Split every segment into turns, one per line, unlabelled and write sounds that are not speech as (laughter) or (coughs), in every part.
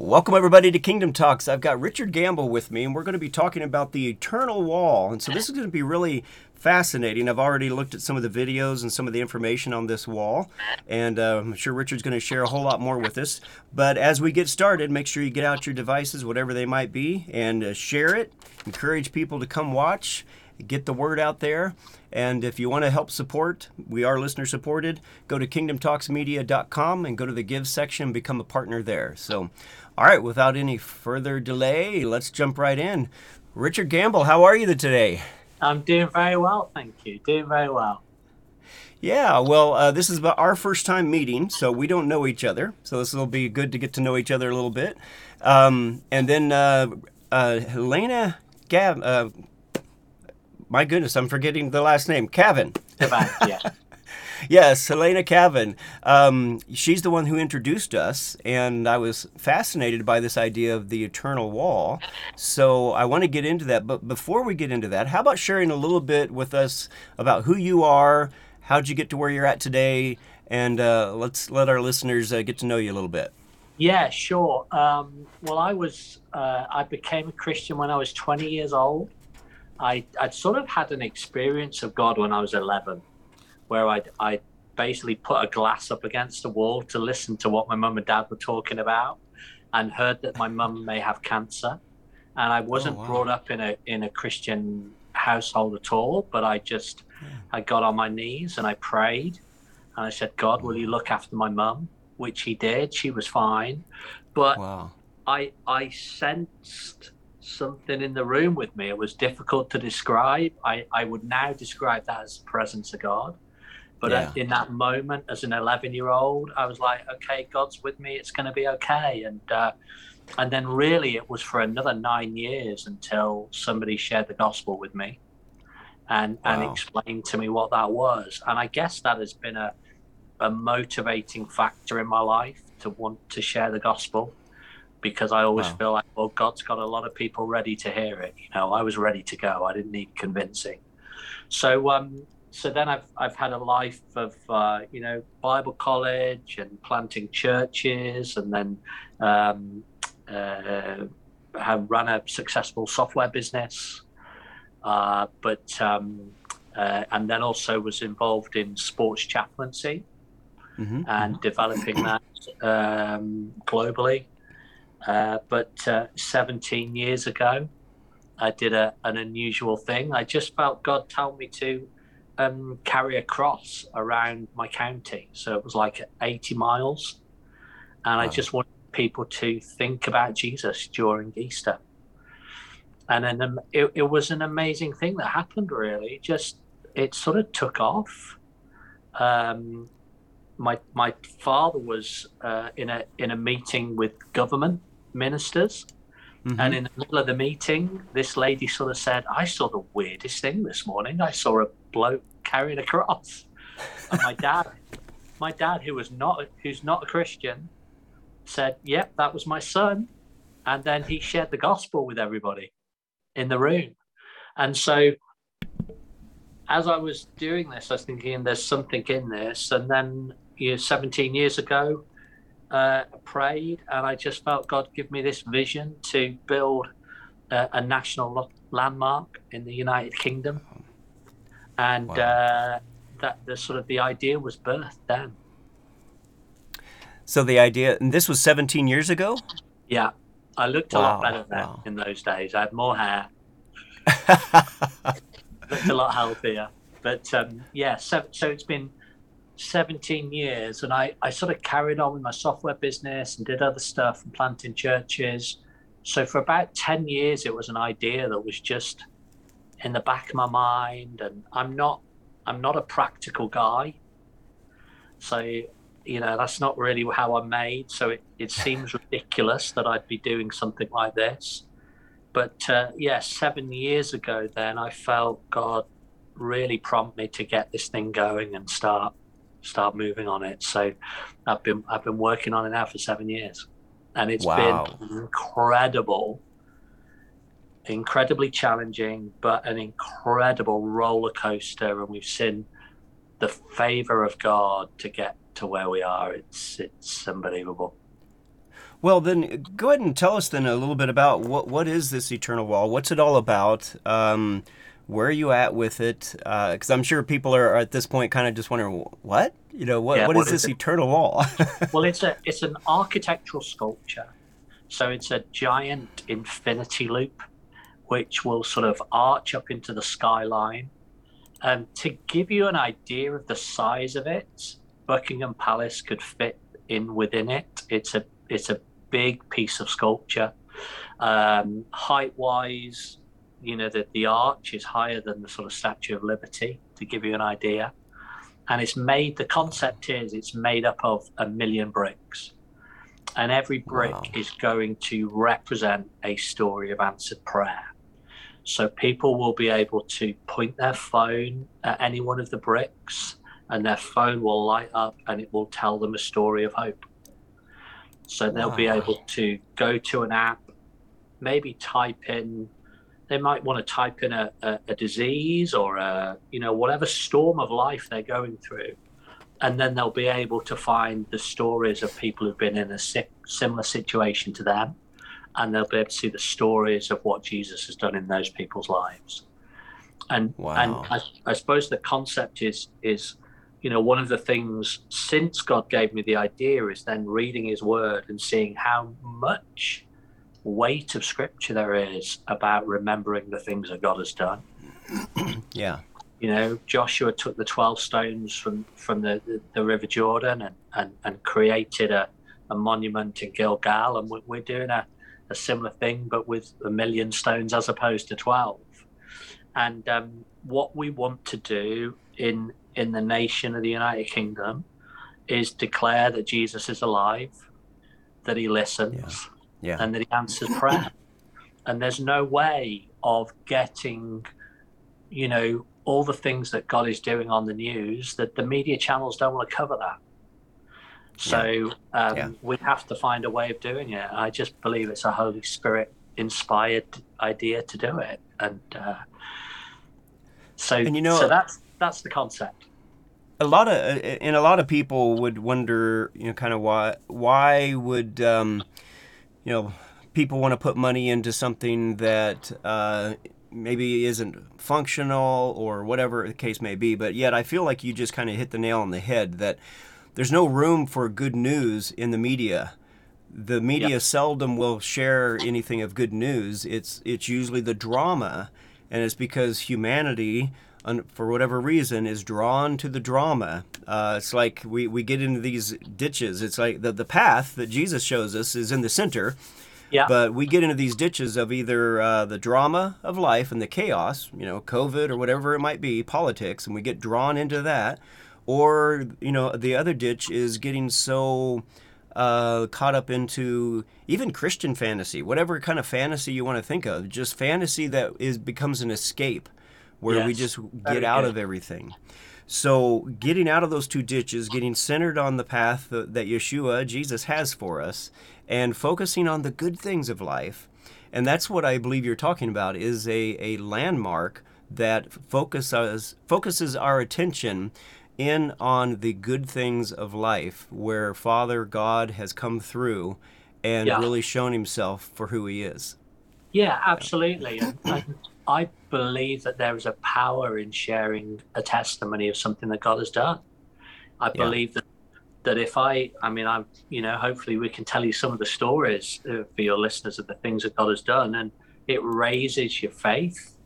Welcome, everybody, to Kingdom Talks. I've got Richard Gamble with me, and we're going to be talking about the eternal wall. And so, this is going to be really fascinating. I've already looked at some of the videos and some of the information on this wall, and uh, I'm sure Richard's going to share a whole lot more with us. But as we get started, make sure you get out your devices, whatever they might be, and uh, share it. Encourage people to come watch, get the word out there. And if you want to help support, we are listener supported. Go to kingdomtalksmedia.com and go to the give section and become a partner there. So, all right, without any further delay, let's jump right in. Richard Gamble, how are you today?
I'm doing very well, thank you. Doing very well.
Yeah, well, uh, this is about our first time meeting, so we don't know each other. So this will be good to get to know each other a little bit. Um, and then uh, uh, Helena Gav, uh, my goodness, I'm forgetting the last name. Cavan.
yeah. (laughs)
yes, Helena Cavan. Um, she's the one who introduced us, and I was fascinated by this idea of the eternal wall. So I want to get into that. But before we get into that, how about sharing a little bit with us about who you are, how'd you get to where you're at today, and uh, let's let our listeners uh, get to know you a little bit.
Yeah, sure. Um, well, I was uh, I became a Christian when I was 20 years old. I, I'd sort of had an experience of God when I was 11, where I'd, i basically put a glass up against the wall to listen to what my mum and dad were talking about and heard that my mum may have cancer. And I oh, wasn't oh, wow. brought up in a, in a Christian household at all, but I just, yeah. I got on my knees and I prayed and I said, God, will hmm. you look after my mum? Which he did. She was fine. But wow. I, I sensed something in the room with me. It was difficult to describe. I, I would now describe that as the presence of God. But yeah. in that moment, as an 11 year old, I was like, okay, God's with me. It's going to be okay. And, uh, and then really it was for another nine years until somebody shared the gospel with me and, wow. and explained to me what that was. And I guess that has been a, a motivating factor in my life to want to share the gospel because I always wow. feel like, well, God's got a lot of people ready to hear it. You know, I was ready to go. I didn't need convincing. So, um, so then I've I've had a life of uh, you know Bible college and planting churches, and then um, uh, have run a successful software business. Uh, but um, uh, and then also was involved in sports chaplaincy mm-hmm. and mm-hmm. developing that um, globally. Uh, but uh, 17 years ago, I did a, an unusual thing. I just felt God told me to um, carry a cross around my county. So it was like 80 miles. And wow. I just wanted people to think about Jesus during Easter. And then um, it, it was an amazing thing that happened, really. Just it sort of took off. Um, my my father was uh, in a in a meeting with government ministers. Mm-hmm. And in the middle of the meeting, this lady sort of said, I saw the weirdest thing this morning. I saw a bloke carrying a cross. And my dad, my dad, who was not who's not a Christian, said, Yep, that was my son. And then he shared the gospel with everybody in the room. And so as I was doing this, I was thinking there's something in this. And then you know, 17 years ago, uh, prayed, and I just felt God give me this vision to build uh, a national landmark in the United Kingdom, and wow. uh, that the sort of the idea was birthed then.
So the idea, and this was 17 years ago.
Yeah, I looked a wow. lot better then wow. in those days. I had more hair, (laughs) looked a lot healthier. But um, yeah, so, so it's been 17 years and I, I sort of carried on with my software business and did other stuff and planting churches. So for about 10 years, it was an idea that was just in the back of my mind. And I'm not, I'm not a practical guy. So, you know, that's not really how I'm made. So it, it (laughs) seems ridiculous that I'd be doing something like this. But uh, yeah, seven years ago, then I felt God really prompt me to get this thing going and start start moving on it. So I've been I've been working on it now for seven years, and it's wow. been incredible, incredibly challenging, but an incredible roller coaster. And we've seen the favor of God to get to where we are. It's it's unbelievable.
Well, then go ahead and tell us then a little bit about what what is this eternal wall? What's it all about? Um, where are you at with it? Because uh, I'm sure people are at this point kind of just wondering, what? You know, what, yeah, what, what is, is this it? eternal wall? (laughs)
well, it's a it's an architectural sculpture, so it's a giant infinity loop, which will sort of arch up into the skyline. And um, to give you an idea of the size of it, Buckingham Palace could fit in within it. It's a it's a big piece of sculpture. Um, height wise, you know, that the arch is higher than the sort of Statue of Liberty, to give you an idea. And it's made, the concept is it's made up of a million bricks. And every brick wow. is going to represent a story of answered prayer. So people will be able to point their phone at any one of the bricks, and their phone will light up and it will tell them a story of hope. So they'll wow. be able to go to an app, maybe type in, they might want to type in a, a, a disease or a, you know, whatever storm of life they're going through. And then they'll be able to find the stories of people who've been in a similar situation to them. And they'll be able to see the stories of what Jesus has done in those people's lives. And, wow. and I, I suppose the concept is, is, you know, one of the things since God gave me the idea is then reading His Word and seeing how much weight of Scripture there is about remembering the things that God has done. (clears throat)
yeah.
You know, Joshua took the 12 stones from, from the, the, the River Jordan and, and, and created a, a monument in Gilgal. And we're doing a, a similar thing, but with a million stones as opposed to 12. And um, what we want to do in in the nation of the United Kingdom is declare that Jesus is alive, that he listens, yeah. Yeah. and that he answers prayer. and there's no way of getting, you know, all the things that God is doing on the news that the media channels don't want to cover that. So. Um, yeah. we have to find a way of doing it. I just believe it's a Holy Spirit inspired idea to do it, and uh, so and you know so that's that's the concept
a lot of and a lot of people would wonder, you know, kind of why why would um, you know people want to put money into something that uh, maybe isn't functional or whatever the case may be. But yet, I feel like you just kind of hit the nail on the head that there's no room for good news in the media. The media yep. seldom will share anything of good news. It's it's usually the drama, and it's because humanity for whatever reason, is drawn to the drama. Uh, it's like we, we get into these ditches. It's like the, the path that Jesus shows us is in the center. Yeah. But we get into these ditches of either uh, the drama of life and the chaos, you know, COVID or whatever it might be, politics, and we get drawn into that. Or, you know, the other ditch is getting so uh, caught up into even Christian fantasy, whatever kind of fantasy you want to think of, just fantasy that is becomes an escape where yes, we just get out good. of everything. So, getting out of those two ditches, getting centered on the path that, Yeshua, Jesus, has for us, and focusing on the good things of life. And that's what I believe you're talking about is a, a landmark that focuses focuses our attention in on the good things of life where Father God has come through and yeah. really shown himself for who he is.
Yeah, absolutely. and, and I believe that there is a power in sharing a testimony of something that God has done. I yeah. believe that that if I, I mean, I'm, you know, hopefully we can tell you some of the stories uh, for your listeners of the things that God has done, and it raises your faith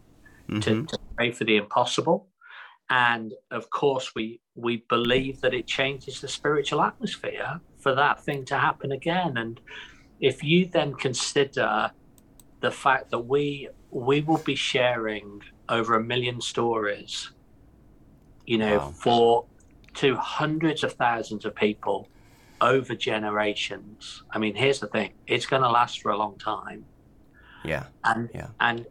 mm-hmm. to, to pray for the impossible. And of course, we we believe that it changes the spiritual atmosphere for that thing to happen again. And if you then consider the fact that we we will be sharing over a million stories, you know, wow. for to hundreds of thousands of people over generations. I mean, here's the thing: it's going to last for a long time.
Yeah.
And
yeah.
and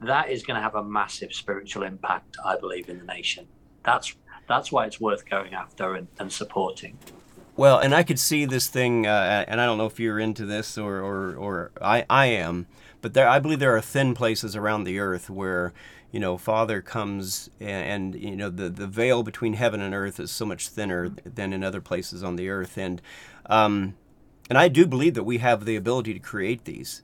that is going to have a massive spiritual impact, I believe, in the nation. That's that's why it's worth going after and, and supporting.
Well, and I could see this thing, uh, and I don't know if you're into this or, or, or I, I am, but there, I believe there are thin places around the earth where, you know, Father comes and, and, you know, the, the veil between heaven and earth is so much thinner than in other places on the earth. And um, and I do believe that we have the ability to create these,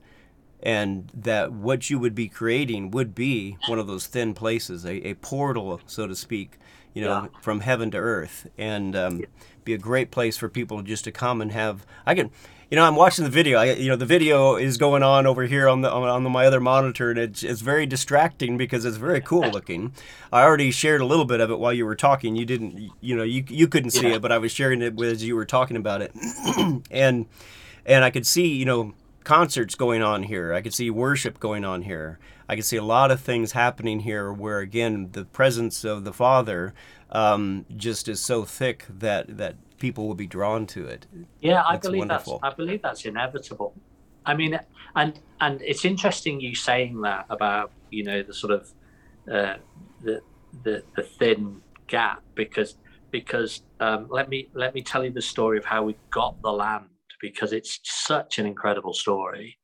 and that what you would be creating would be one of those thin places, a, a portal, so to speak, you know,
Yeah.
from heaven to earth, and um, be a great place for people just to come and have. I can, you know, I'm watching the video. I, you know, the video is going on over here on the on, on the, my other monitor, and it's, it's very distracting because it's very cool looking. I already shared a little bit of it while you were talking. You didn't, you know, you you couldn't see
Yeah.
it, but I was sharing it with, as you were talking about it, (clears throat) and and I could see, you know, concerts going on here. I could see worship going on here. I could see a lot of things happening here where, again, the presence of the Father um, just is so thick that that people will be drawn to it.
Yeah, I
That's
believe
wonderful.
that's I believe that's inevitable. I mean, and and it's interesting you saying that about you know the sort of uh, the the the thin gap because because um, let me let me tell you the story of how we got the land because it's such an incredible story.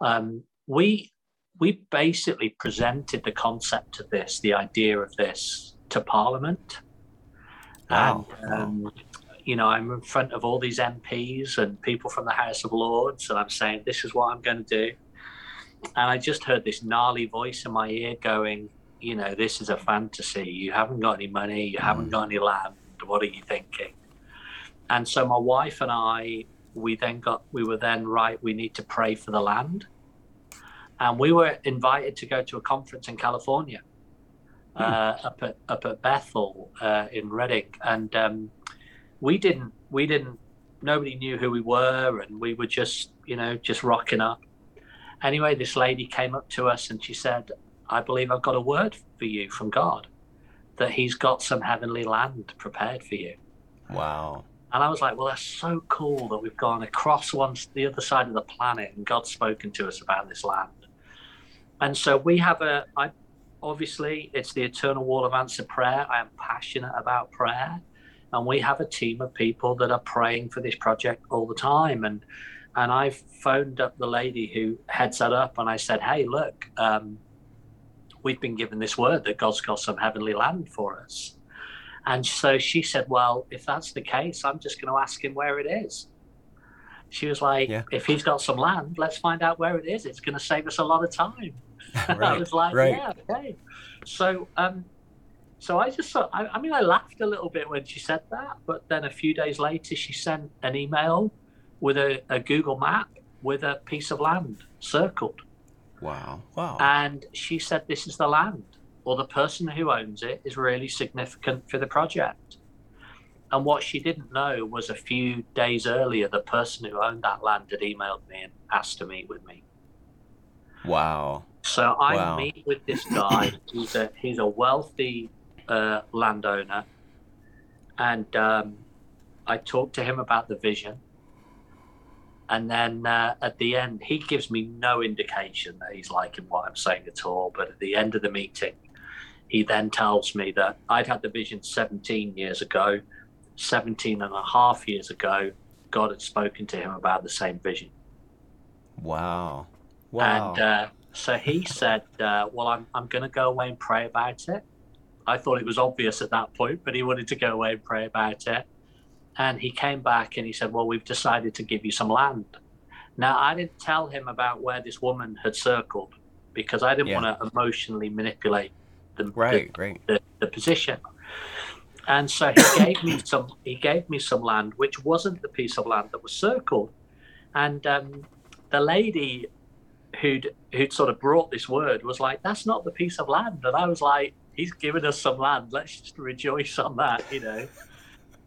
Um, we we basically presented the concept of this, the idea of this, to Parliament.
Wow.
And, um, you know, I'm in front of all these MPs and people from the House of Lords, and I'm saying, this is what I'm going to do. And I just heard this gnarly voice in my ear going, you know, this is a fantasy. You haven't got any money, you haven't got any land. What are you thinking? And so my wife and I, we then got, we were then right, we need to pray for the land. And we were invited to go to a conference in California uh, up at up at Bethel uh, in Redding, and um, we didn't we didn't nobody knew who we were, and we were just you know just rocking up. Anyway, this lady came up to us and she said, "I believe I've got a word for you from God, that He's got some heavenly land prepared for you."
Wow.
And I was like, well, that's so cool that we've gone across the other side of the planet and God's spoken to us about this land. And so we have a, I, obviously, it's the eternal wall of answered prayer. I am passionate about prayer. And we have a team of people that are praying for this project all the time. And and I phoned up the lady who heads that up and I said, hey, look, um, we've been given this word that God's got some heavenly land for us. And so she said, Well, if that's the case, I'm just going to ask him where it is. She was like,
Yeah.
If he's got some land, let's find out where it is. It's going to save us a lot of time. (laughs) I was like,
right.
Yeah, okay. So, um, so I just thought, I, I mean, I laughed a little bit when she said that, but then a few days later, she sent an email with a, a Google map with a piece of land circled.
Wow. Wow.
And she said, This is the land, or the person who owns it is really significant for the project. And what she didn't know was a few days earlier, the person who owned that land had emailed me and asked to meet with me.
wow.
So I
Wow.
meet with this guy. (coughs) he's a he's a wealthy uh, landowner, and um, I talk to him about the vision. And then uh, at the end, he gives me no indication that he's liking what I'm saying at all. But at the end of the meeting, he then tells me that I'd had the vision 17 years ago, 17 and a half years ago, God had spoken to him about the same vision.
Wow. Wow.
And uh, so he said, uh, Well, I'm, I'm going to go away and pray about it. I thought it was obvious at that point, but he wanted to go away and pray about it. And he came back and he said, Well, we've decided to give you some land. Now, I didn't tell him about where this woman had circled because I didn't
Yeah.
want to emotionally manipulate the, the-
right. Right.
the, the position. And so he (coughs) gave me some. He gave me some land, which wasn't the piece of land that was circled. And um, the lady who'd who'd sort of brought this word was like, "That's not the piece of land." And I was like, "He's given us some land. Let's just rejoice on that," you know.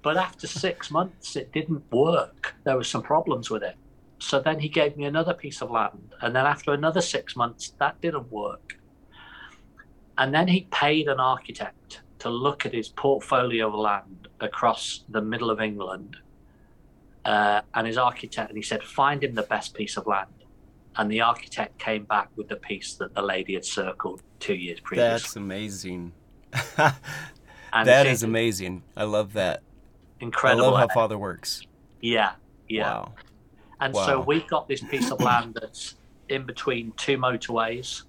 But after six months, it didn't work. There were some problems with it. So then he gave me another piece of land, and then after another six months, that didn't work. And then he paid an architect to look at his portfolio of land across the middle of England. Uh, and his architect, and he said, find him the best piece of land. And the architect came back with the piece that the lady had circled two years previously.
That's amazing. (laughs) that is amazing. I love that.
incredible.
I love how? Father works.
yeah, yeah.
Wow.
And so we've got this piece of (coughs) land that's in between two motorways.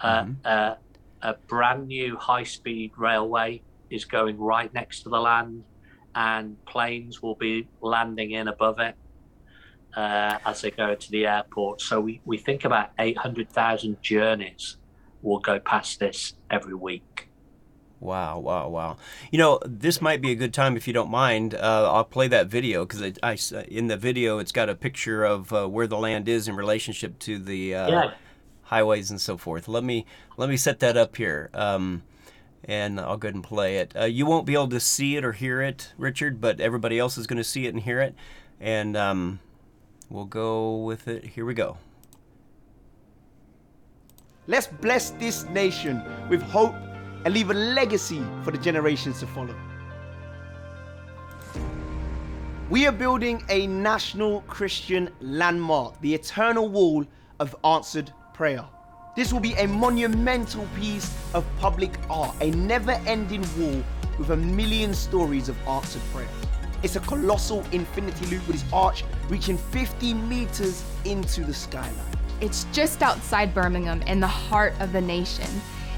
Uh,
Mhm.
uh, a brand new high speed railway is going right next to the land, and planes will be landing in above it. uh, as they go to the airport. So we, we think about 800,000 journeys will go past this every week.
Wow, wow, wow. You know, this might be a good time if you don't mind. Uh, I'll play that video because I, I, in the video it's got a picture of uh, where the land is in relationship to the uh, yeah. Highways and so forth. Let me let me set that up here, um, and I'll go ahead and play it. Uh, you won't be able to see it or hear it, Richard, but everybody else is going to see it and hear it, and um, we'll go with it. Here we go.
Let's bless this nation with hope and leave a legacy for the generations to follow. We are building a national Christian landmark, the Eternal Wall of Answered Prayer. This will be a monumental piece of public art, a never ending wall with a million stories of answered prayer. It's a colossal infinity loop with its arch reaching 50 meters into the skyline.
It's just outside Birmingham in the heart of the nation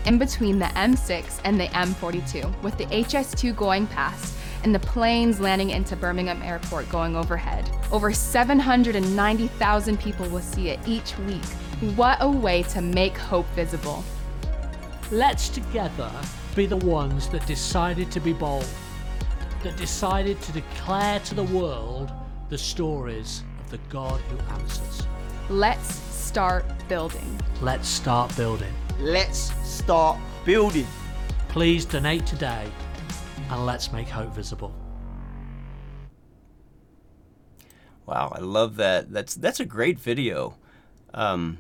in between the M6 and the M42, with the HS2 going past and the planes landing into Birmingham Airport going overhead. Over 790,000 people will see it each week. What a way to make hope visible.
Let's together be the ones that decided to be bold, that decided to declare to the world the stories of the God who answers.
Let's start building.
Let's start building.
Let's start building.
Please donate today and let's make hope visible.
Wow, I love that. That's that's a great video. Um,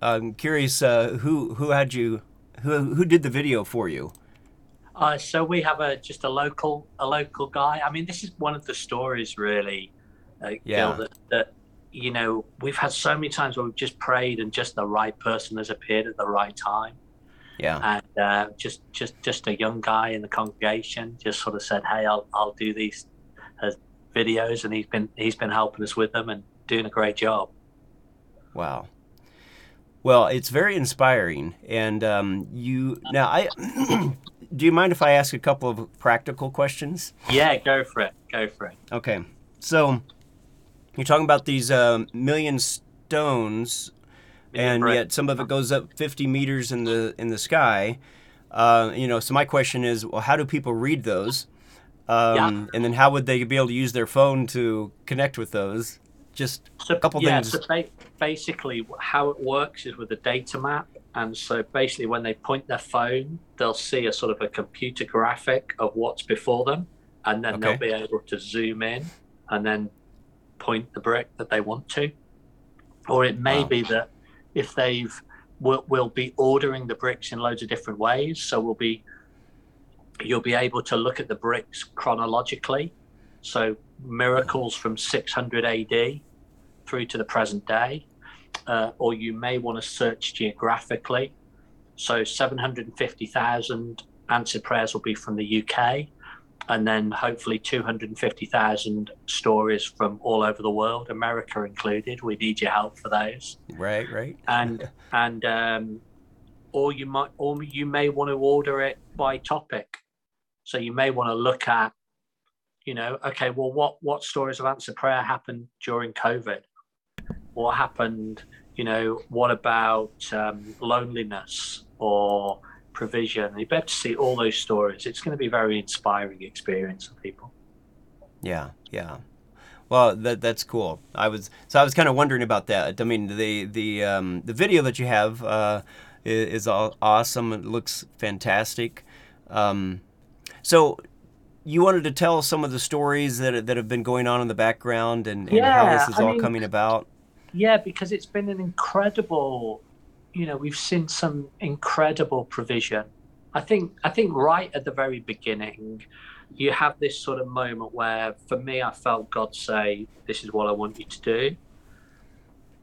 I'm curious uh, who who had you who who did the video for you.
Uh, so we have a just a local a local guy. I mean, this is one of the stories really, uh, yeah. Gil, that, that you know, we've had so many times where we've just prayed and just the right person has appeared at the right time.
Yeah.
And uh, just just just a young guy in the congregation just sort of said, "Hey, I'll I'll do these uh, videos," and he's been he's been helping us with them and doing a great job.
Wow. Well, it's very inspiring, and um, you now I. (clears throat) do you mind if I ask a couple of practical questions?
Yeah, go for it. Go for it.
Okay, so you're talking about these uh, million stones, and yet some of it goes up 50 meters in the in the sky. Uh, you know, so my question is, well, how do people read those? Um, yeah. And then how would they be able to use their phone to connect with those? Just so, a couple yeah, things.
So ba- basically, how it works is with a data map. And so basically, when they point their phone, they'll see a sort of a computer graphic of what's before them. And then okay. they'll be able to zoom in and then point the brick that they want to. Or it may wow. be that if they've, we'll, we'll be ordering the bricks in loads of different ways. So we'll be, you'll be able to look at the bricks chronologically. So miracles from 600 AD through to the present day. Uh, or you may want to search geographically. So 750,000 answered prayers will be from the UK and then hopefully 250,000 stories from all over the world, America included. We need your help for those.
Right, right.
And and um, or you might or you may want to order it by topic. So you may want to look at, you know, okay, well, what what stories of answered prayer happened during COVID? What happened? You know, what about um, loneliness or provision. You better see all those stories. It's going to be a very inspiring experience for people.
Yeah, yeah. Well, that that's cool. I was so I was kind of wondering about that. I mean, the the um, the video that you have uh, is, is awesome. It looks fantastic. Um, so you wanted to tell some of the stories that that have been going on in the background and, and yeah, how this is I all mean, coming about.
Yeah, because it's been an incredible you know we've seen some incredible provision. I think i think right at the very beginning you have this sort of moment where for me i felt god say this is what i want you to do.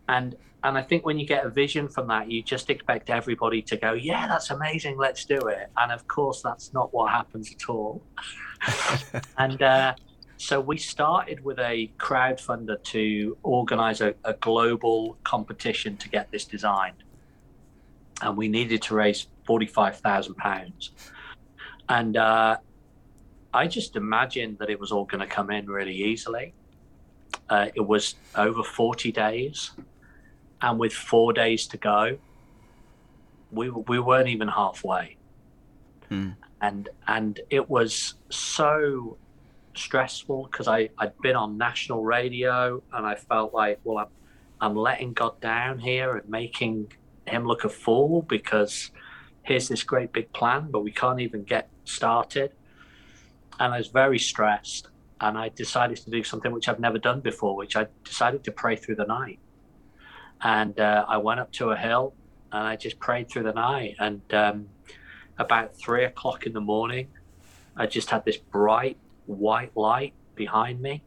And and i think when you get a vision from that you just expect everybody to go yeah that's amazing let's do it. And of course that's not what happens at all. (laughs) And uh, so we started with a crowdfunder to organize a, a global competition to get this designed and we needed to raise forty-five thousand pounds. And uh, I just imagined that it was all going to come in really easily. uh, it was over 40 days. And with four days to go, we, we weren't even halfway.
Hmm.
And, and it was so stressful because I, I'd been on national radio and I felt like, well, I'm, I'm letting God down here and making him look a fool because here's this great big plan, but we can't even get started. And I was very stressed. And I decided to do something which I've never done before, which I decided to pray through the night. And uh, I went up to a hill and I just prayed through the night. And um, about three o'clock in the morning, I just had this bright white light behind me.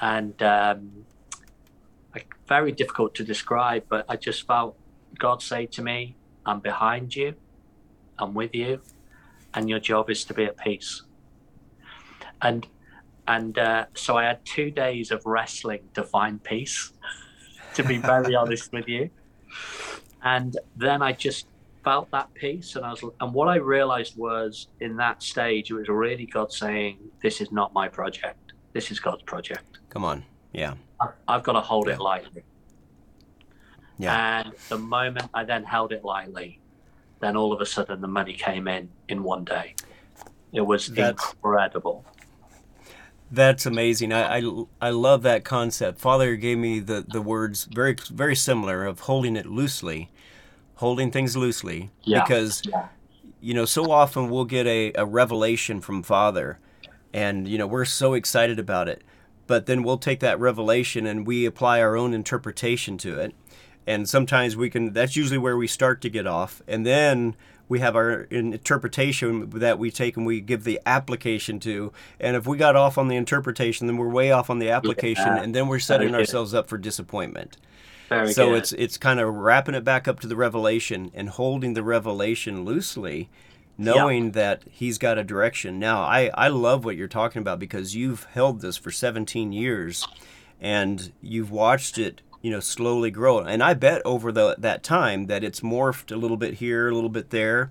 And um, like, very difficult to describe, but I just felt God say to me, I'm behind you, I'm with you, and your job is to be at peace. And and uh, so I had two days of wrestling to find peace, (laughs) to be very (laughs) honest with you. And then I just felt that peace, and I was, and what I realized was in that stage, it was really God saying, "This is not my project. This is God's project.
Come on. Yeah.
I- I've got to hold
Yeah.
it lightly."
Yeah.
And the moment I then held it lightly, then all of a sudden the money came in in one day. It was
That's-
incredible.
That's amazing. I, I, I love that concept. Father gave me the, the words very very similar of holding it loosely, holding things loosely.
Yeah.
Because
Yeah.
you know, so often we'll get a, a revelation from Father, and you know we're so excited about it, but then we'll take that revelation and we apply our own interpretation to it, and sometimes we can. That's usually where we start to get off, and then we have our interpretation that we take and we give the application to, and if we got off on the interpretation, then we're way off on the application,
Yeah.
and then we're setting ourselves up for disappointment.
Very
so
good.
it's it's kind of wrapping it back up to the revelation and holding the revelation loosely knowing that he's got a direction. Now i i love what you're talking about because you've held this for 17 years and you've watched it you know slowly grow. And i bet over the that time that it's morphed a little bit here a little bit there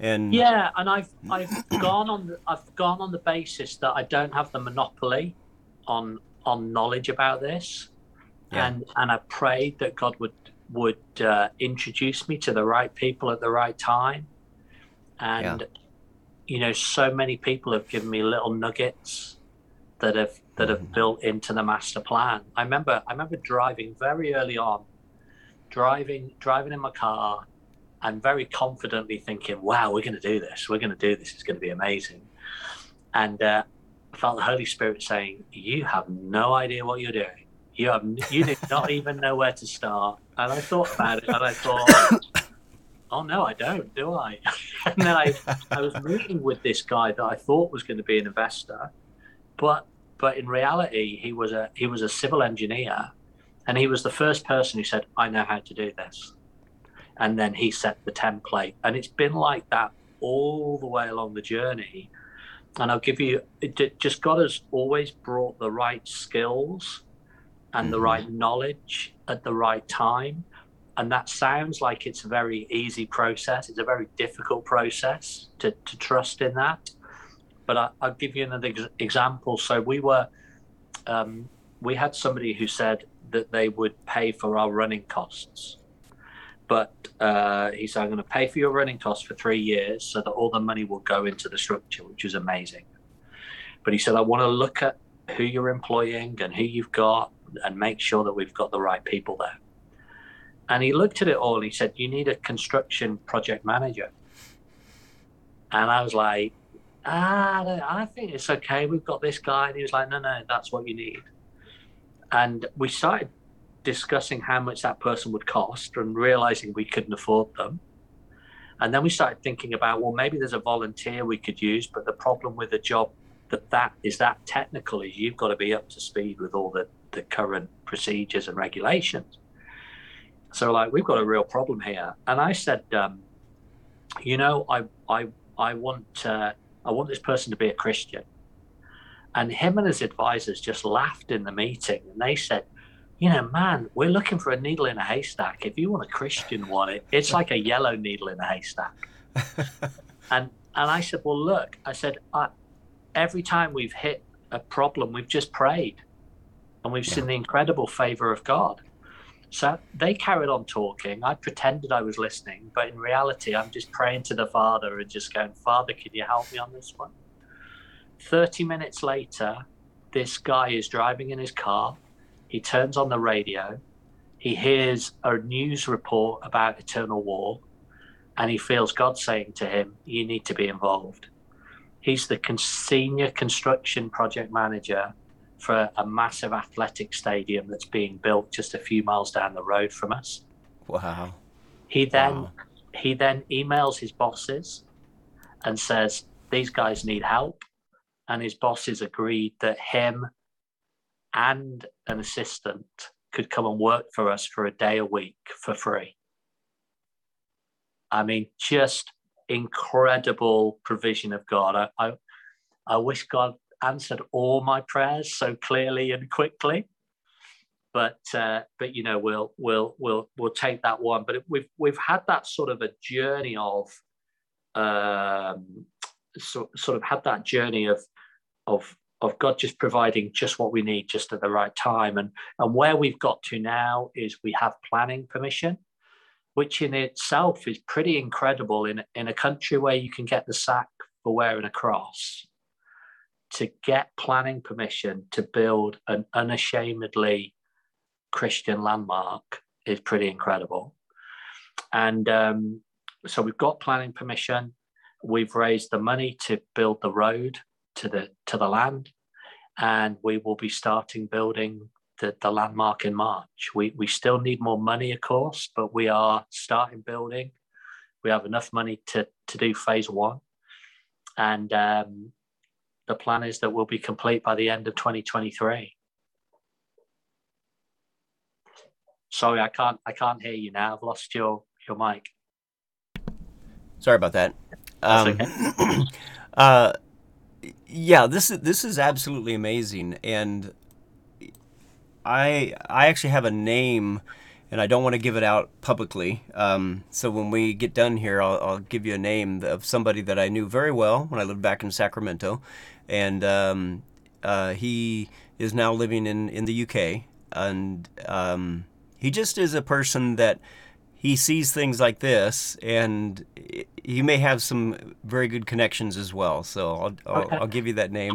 and
Yeah, and I've I've gone on the, I've gone on the basis that I don't have the monopoly on on knowledge about this,
Yeah.
and and I prayed that God would would uh, introduce me to the right people at the right time, and you know, so many people have given me little nuggets that have that have built into the master plan. I remember I remember driving very early on, driving driving in my car and very confidently thinking, "Wow, we're going to do this. We're going to do this. It's going to be amazing." And uh, I felt the Holy Spirit saying, "You have no idea what you're doing. You have you do not even know where to start." And I thought about it, and I thought, (coughs) "Oh no, I don't, do I?" (laughs) and then I I was meeting with this guy that I thought was going to be an investor, but but in reality, he was a he was a civil engineer, and he was the first person who said, "I know how to do this." and then he set the template and it's been like that all the way along the journey and i'll give you it just god has always brought the right skills and the
Mhm.
right knowledge at the right time. And that sounds like it's a very easy process. It's a very difficult process to, to trust in that. But I, i'll give you another ex- example. So we were um, we had somebody who said that they would pay for our running costs. But uh, he said, I'm going to pay for your running costs for three years so that all the money will go into the structure, which is amazing. But he said, I want to look at who you're employing and who you've got and make sure that we've got the right people there. And he looked at it all he said, You need a construction project manager. And I was like, ah, I think it's okay. We've got this guy. And he was like, No, no, that's what you need. And we started discussing how much that person would cost and realizing we couldn't afford them. And then we started thinking about, well, maybe there's a volunteer we could use, but the problem with a job that that is that technical is you've got to be up to speed with all the, the current procedures and regulations. So like we've got a real problem here. And I said, um, you know, I I I want uh, I want this person to be a Christian. And him and his advisors just laughed in the meeting and they said, you know, man, we're looking for a needle in a haystack. If you want a Christian one, it, it's like a yellow needle in a haystack. (laughs) and and I said, well, look, I said, I, every time we've hit a problem, we've just prayed. And we've
Yeah.
seen the incredible favor of God. So they carried on talking. I pretended I was listening, but in reality, I'm just praying to the Father and just going, Father, can you help me on this one? 30 minutes later, this guy is driving in his car. He turns on the radio. He hears a news report about eternal wall, and he feels God saying to him, You need to be involved. He's the con- senior construction project manager for a massive athletic stadium that's being built just a few miles down the road from us.
Wow.
He then
Wow.
he then emails his bosses and says these guys need help, and his bosses agreed that him and an assistant could come and work for us for a day a week for free. I mean, just incredible provision of God. I, I, I wish God answered all my prayers so clearly and quickly but uh, but you know we'll we'll we'll we'll take that one. But we've we've had that sort of a journey of um, so, sort of had that journey of of of God just providing just what we need just at the right time. And and where we've got to now is we have planning permission, which in itself is pretty incredible in in a country where you can get the sack for wearing a cross. To get planning permission to build an unashamedly Christian landmark is pretty incredible. And um, so we've got planning permission. We've raised the money to build the road to the to the land, and we will be starting building the, the landmark in March. We we still need more money, of course, but we are starting building. We have enough money to to do phase one, and um, the plan is that we'll be complete by the end of 2023. Sorry, I can't. I can't hear you now. I've lost your your mic.
Sorry about that. Um, (clears throat) uh, yeah, this is this is absolutely amazing, and I I actually have a name, and I don't want to give it out publicly. Um, so when we get done here, I'll, I'll give you a name of somebody that I knew very well when I lived back in Sacramento, and um, uh, he is now living in in the UK, and um, he just is a person that he sees things like this, and he may have some very good connections as well. So I'll, I'll,
Okay.
I'll give you that name.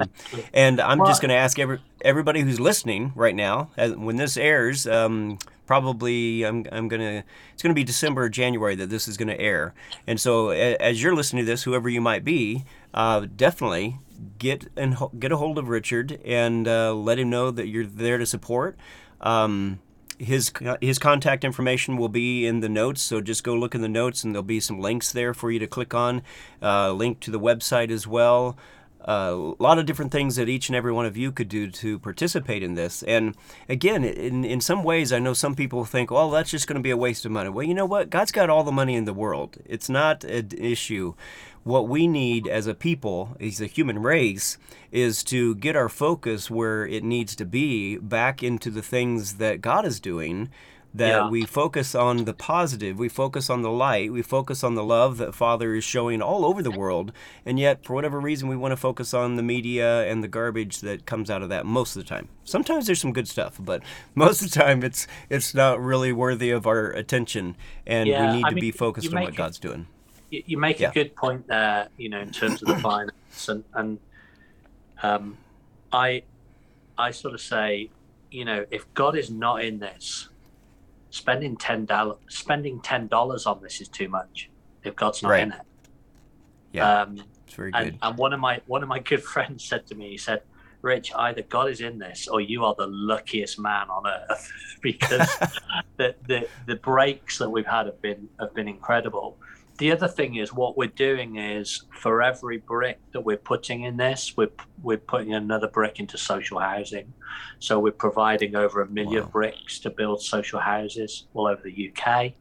And I'm just going to ask every, everybody who's listening right now, when this airs, um, probably I'm, I'm going to, it's going to be December or January that this is going to air. And so a, as you're listening to this, whoever you might be, uh, definitely get and get a hold of Richard and uh, let him know that you're there to support. Um, his his contact information will be in the notes, so just go look in the notes, and there'll be some links there for you to click on. Uh, link to the website as well. Uh, a lot of different things that each and every one of you could do to participate in this. And again, in in some ways, I know some people think, "Well, that's just going to be a waste of money." Well, you know what? God's got all the money in the world. It's not an issue. What we need as a people, as a human race, is to get our focus where it needs to be back into the things that God is doing. That
Yeah.
we focus on the positive, we focus on the light, we focus on the love that Father is showing all over the world, and yet for whatever reason we want to focus on the media and the garbage that comes out of that most of the time. Sometimes there's some good stuff, but (laughs) most of the time it's it's not really worthy of our attention, and
Yeah,
we need
I
to
mean,
be focused on what
it-
God's doing.
you, you make
Yeah.
a good point there, you know, in terms of the (coughs) finance, and and um, I I sort of say, you know, if God is not in this, spending ten dollars spending ten dollars on this is too much. If God's not
Right.
in it,
Yeah,
um,
it's very
and,
good.
and one of my one of my good (laughs) friends said to me, he said, "Rich, either God is in this, or you are the luckiest man on earth, (laughs) because (laughs) the, the the breaks that we've had have been have been incredible." The other thing is what we're doing is for every brick that we're putting in this, we're we're putting another brick into social housing. So we're providing over a million
Wow.
bricks to build social houses all over the UK.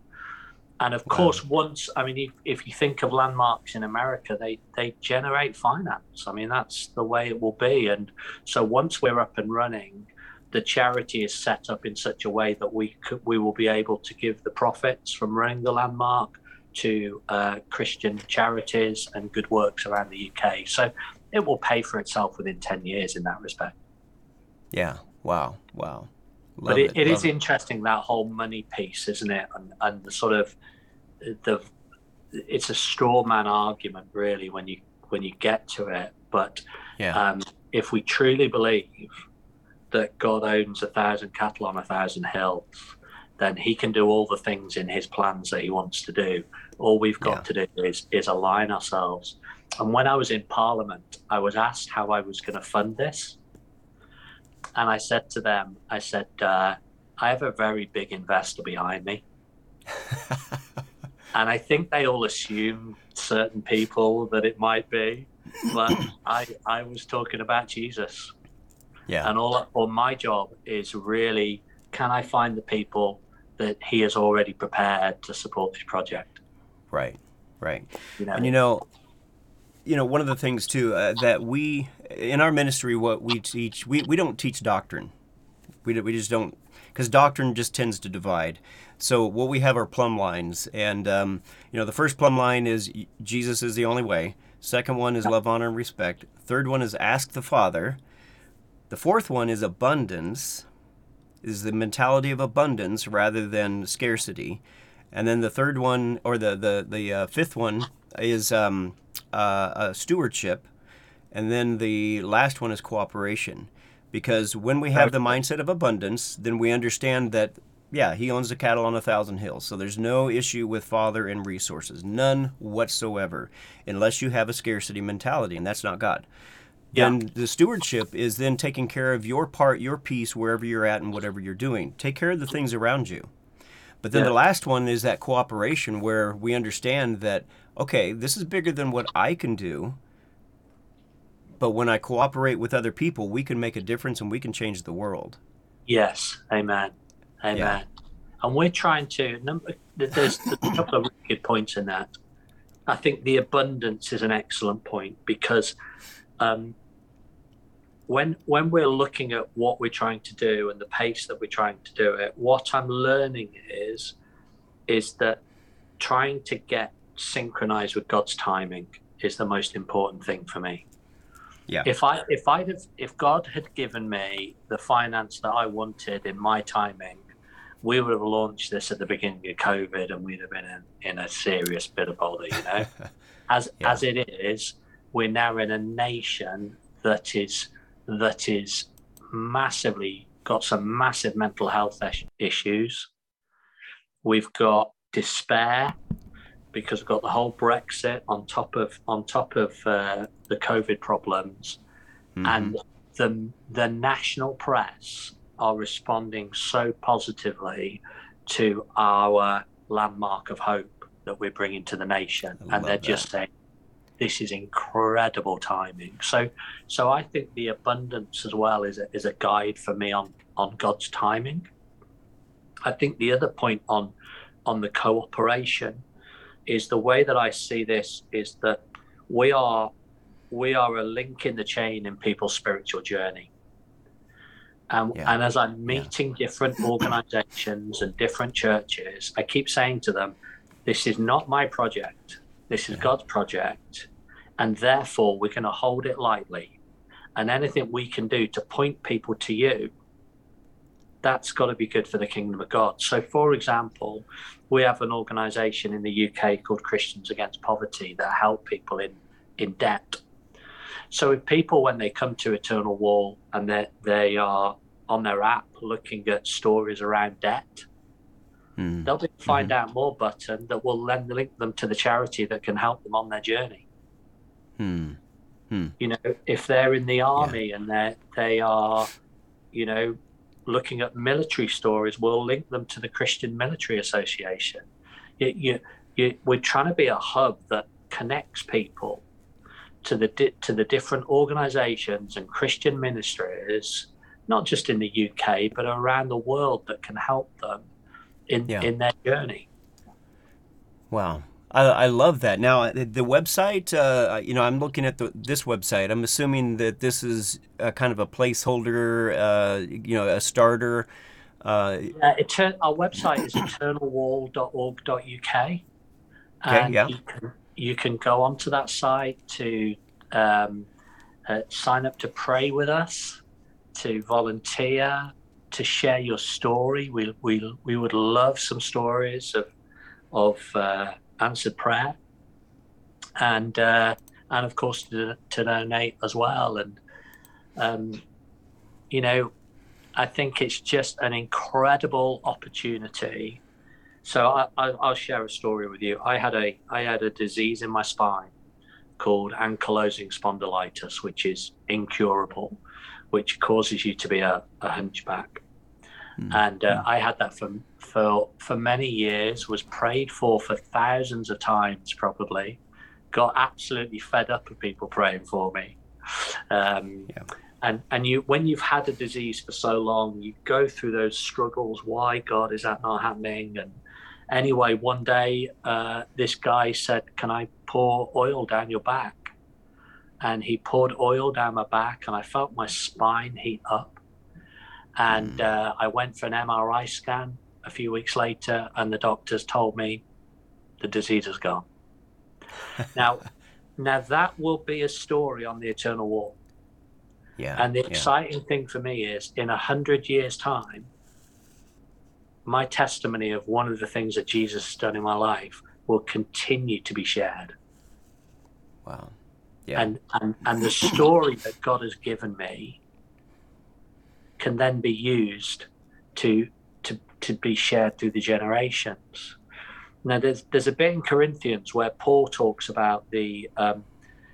And of
Wow.
course, once I mean, if, if you think of landmarks in America, they they generate finance. I mean, that's the way it will be. And so once we're up and running, the charity is set up in such a way that we could, we will be able to give the profits from running the landmark to uh, Christian charities and good works around the UK. So it will pay for itself within ten years in that respect.
Yeah, Wow. Wow. Love
but it, it
love
is interesting that whole money piece, isn't it? And and the sort of the it's a straw man argument really when you when you get to it. But
Yeah.
um, if we truly believe that God owns a thousand cattle on a thousand hills, then He can do all the things in His plans that He wants to do. All we've got to do is is align ourselves. And when I was in Parliament, I was asked how I was going to fund this, and I said to them, I said, uh, I have a very big investor behind me. (laughs) and I think they all assume certain people that it might be, but I I was talking about Jesus,
yeah.
and all all my job is really can I find the people that He has already prepared to support this project?
Right. Right.
You know,
And you know, you know, one of the things too uh, that we in our ministry, what we teach, we, we don't teach doctrine. We we just don't, because doctrine just tends to divide. So what we have are plumb lines, and um, you know, the first plumb line is Jesus is the only way. Second one is love, honor, and respect. Third one is ask the Father. The fourth one is abundance, is the mentality of abundance rather than scarcity. And then the third one, or the the the uh, fifth one, is um, uh, uh, stewardship, and then the last one is cooperation. Because when we have the mindset of abundance, then we understand that yeah, he owns the cattle on a thousand hills, so there's no issue with father and resources, none whatsoever, unless you have a scarcity mentality, and that's not God.
Yeah.
Then the stewardship is then taking care of your part, your piece, wherever you're at and whatever you're doing. Take care of the things around you. But then
Yeah.
the last one is that cooperation where we understand that, okay, this is bigger than what I can do. But when I cooperate with other people, we can make a difference and we can change the world.
Yes, amen, amen.
Yeah.
And we're trying to. Number, there's, there's a couple of really good points in that. I think the abundance is an excellent point because um, when when we're looking at what we're trying to do and the pace that we're trying to do it, what I'm learning is is that trying to get synchronized with God's timing is the most important thing for me
Yeah.
if I if I'd have if God had given me the finance that I wanted in my timing, we would have launched this at the beginning of COVID and we'd have been in, in a serious bit of bother, you know. (laughs) as
Yeah.
as it is, we're now in a nation that is that is massively got some massive mental health issues. We've got despair because we've got the whole Brexit on top of on top of uh, the COVID problems,
Mhm.
and the the national press are responding so positively to our landmark of hope that we're bringing to the nation,
I
and they're
love
just saying this is incredible timing. So, so I think the abundance as well is a, is a guide for me on on God's timing. I think the other point on on the cooperation is the way that I see this is that we are we are a link in the chain in people's spiritual journey. Um,
Yeah.
And as I'm meeting different organizations and different churches, I keep saying to them, this is not my project. This is. God's project. And therefore, we're going to hold it lightly. And anything we can do to point people to you, that's got to be good for the kingdom of God. So, for example, we have an organization in the UK called Christians Against Poverty that help people in, in debt. So, if people, when they come to Eternal Wall and they they are on their app looking at stories around debt,
Mhm.
they'll be find out more button that will then link them to the charity that can help them on their journey.
Hmm.
You know, if they're in the army and they they are, you know, looking at military stories, we'll link them to the Christian Military Association. You, you, you, we're trying to be a hub that connects people to the di- to the different organisations and Christian ministries, not just in the UK but around the world that can help them in
Yeah.
in their journey.
Wow. I, I love that. Now, the the website, uh, you know, I'm looking at the, this website. I'm assuming that this is a kind of a placeholder, uh, you know, a starter. Uh,
Uh, etern- our website is (coughs) eternalwall.org.uk. And
yeah.
you, can, you can go onto that site to um, uh, sign up to pray with us. to volunteer, to share your story. We, we, we would love some stories of, of uh, answered prayer. And, uh, and of course, to, to donate as well. And, um, you know, I think it's just an incredible opportunity. So I, I, I'll share a story with you. I had a I had a disease in my spine called ankylosing spondylitis, which is incurable, which causes you to be a, a hunchback. Mm. And uh, I had that for for for many years. Was prayed for for thousands of times, probably. Got absolutely fed up of people praying for me. Um, yeah and and you when you've had a disease for so long you go through those struggles why god is that not happening and anyway one day uh, this guy said can i pour oil down your back and he poured oil down my back and i felt my spine heat up and hmm. uh, i went for an mri scan a few weeks later and the doctors told me the disease is gone (laughs) now now that will be a story on the eternal wall
yeah.
And the
yeah.
exciting thing for me is in a hundred years' time, my testimony of one of the things that Jesus has done in my life will continue to be shared.
Wow. Yeah.
And and, and the story that God has given me can then be used to to to be shared through the generations. Now there's there's a bit in Corinthians where Paul talks about the um,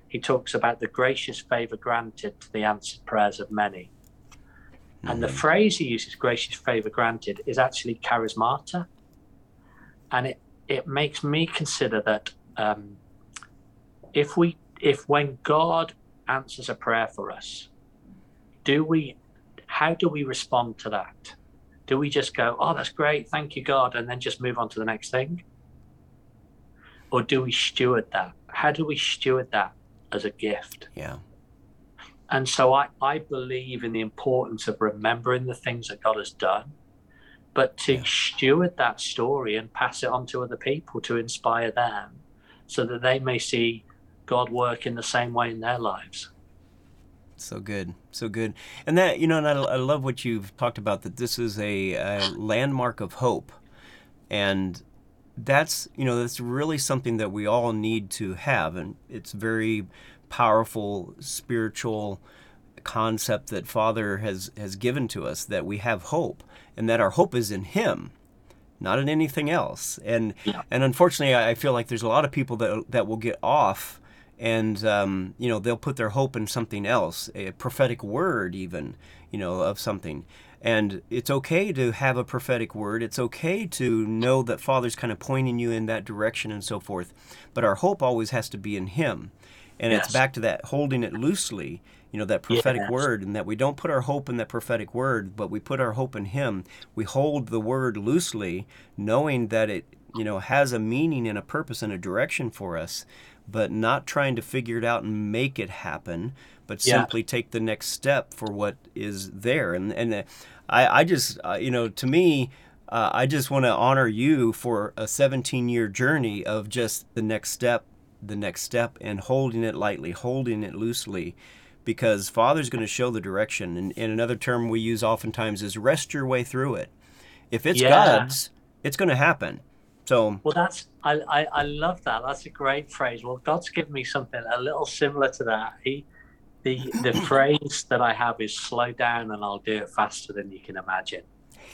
he talks about the gracious favor granted to the answered prayers of many. Mm-hmm. And the mm-hmm. phrase he uses, gracious favor granted, is actually charismata. And it, it makes me consider that um, if we if when God answers a prayer for us, do we how do we respond to that? Do we just go, oh, that's great, thank you, God, and then just move on to the next thing? Or do we steward that? How do we steward that? as a gift.
Yeah.
And so I, I believe in the importance of remembering the things that God has done, but to yeah. steward that story and pass it on to other people to inspire them so that they may see God work in the same way in their lives.
So good, so good, and that you know, and I, I love what you've talked about. That this is a, a landmark of hope, and that's you know that's really something that we all need to have and it's very powerful spiritual concept that father has has given to us that we have hope and that our hope is in him not in anything else and yeah. and unfortunately I feel like there's a lot of people that that will get off and um, you know they'll put their hope in something else a prophetic word even you know of something and it's okay to have a prophetic word. It's okay to know that Father's kind of pointing you in that direction and so forth. But our hope always has to be in Him. And yes. it's back to that holding it loosely, you know, that prophetic yes. word, and that we don't put our hope in that prophetic word, but we put our hope in Him. We hold the word loosely, knowing that it, you know, has a meaning and a purpose and a direction for us, but not trying to figure it out and make it happen, but yeah. simply take the next step for what is there. And and uh, I I just uh, you know to me. Uh, I just want to honor you for a 17 year journey of just the next step, the next step, and holding it lightly, holding it loosely, because Father's going to show the direction. And, and another term we use oftentimes is rest your way through it. If it's yeah. God's, it's going to happen. So
well, that's I, I I love that. That's a great phrase. Well, God's given me something a little similar to that. He the the (laughs) phrase that I have is slow down and I'll do it faster than you can imagine.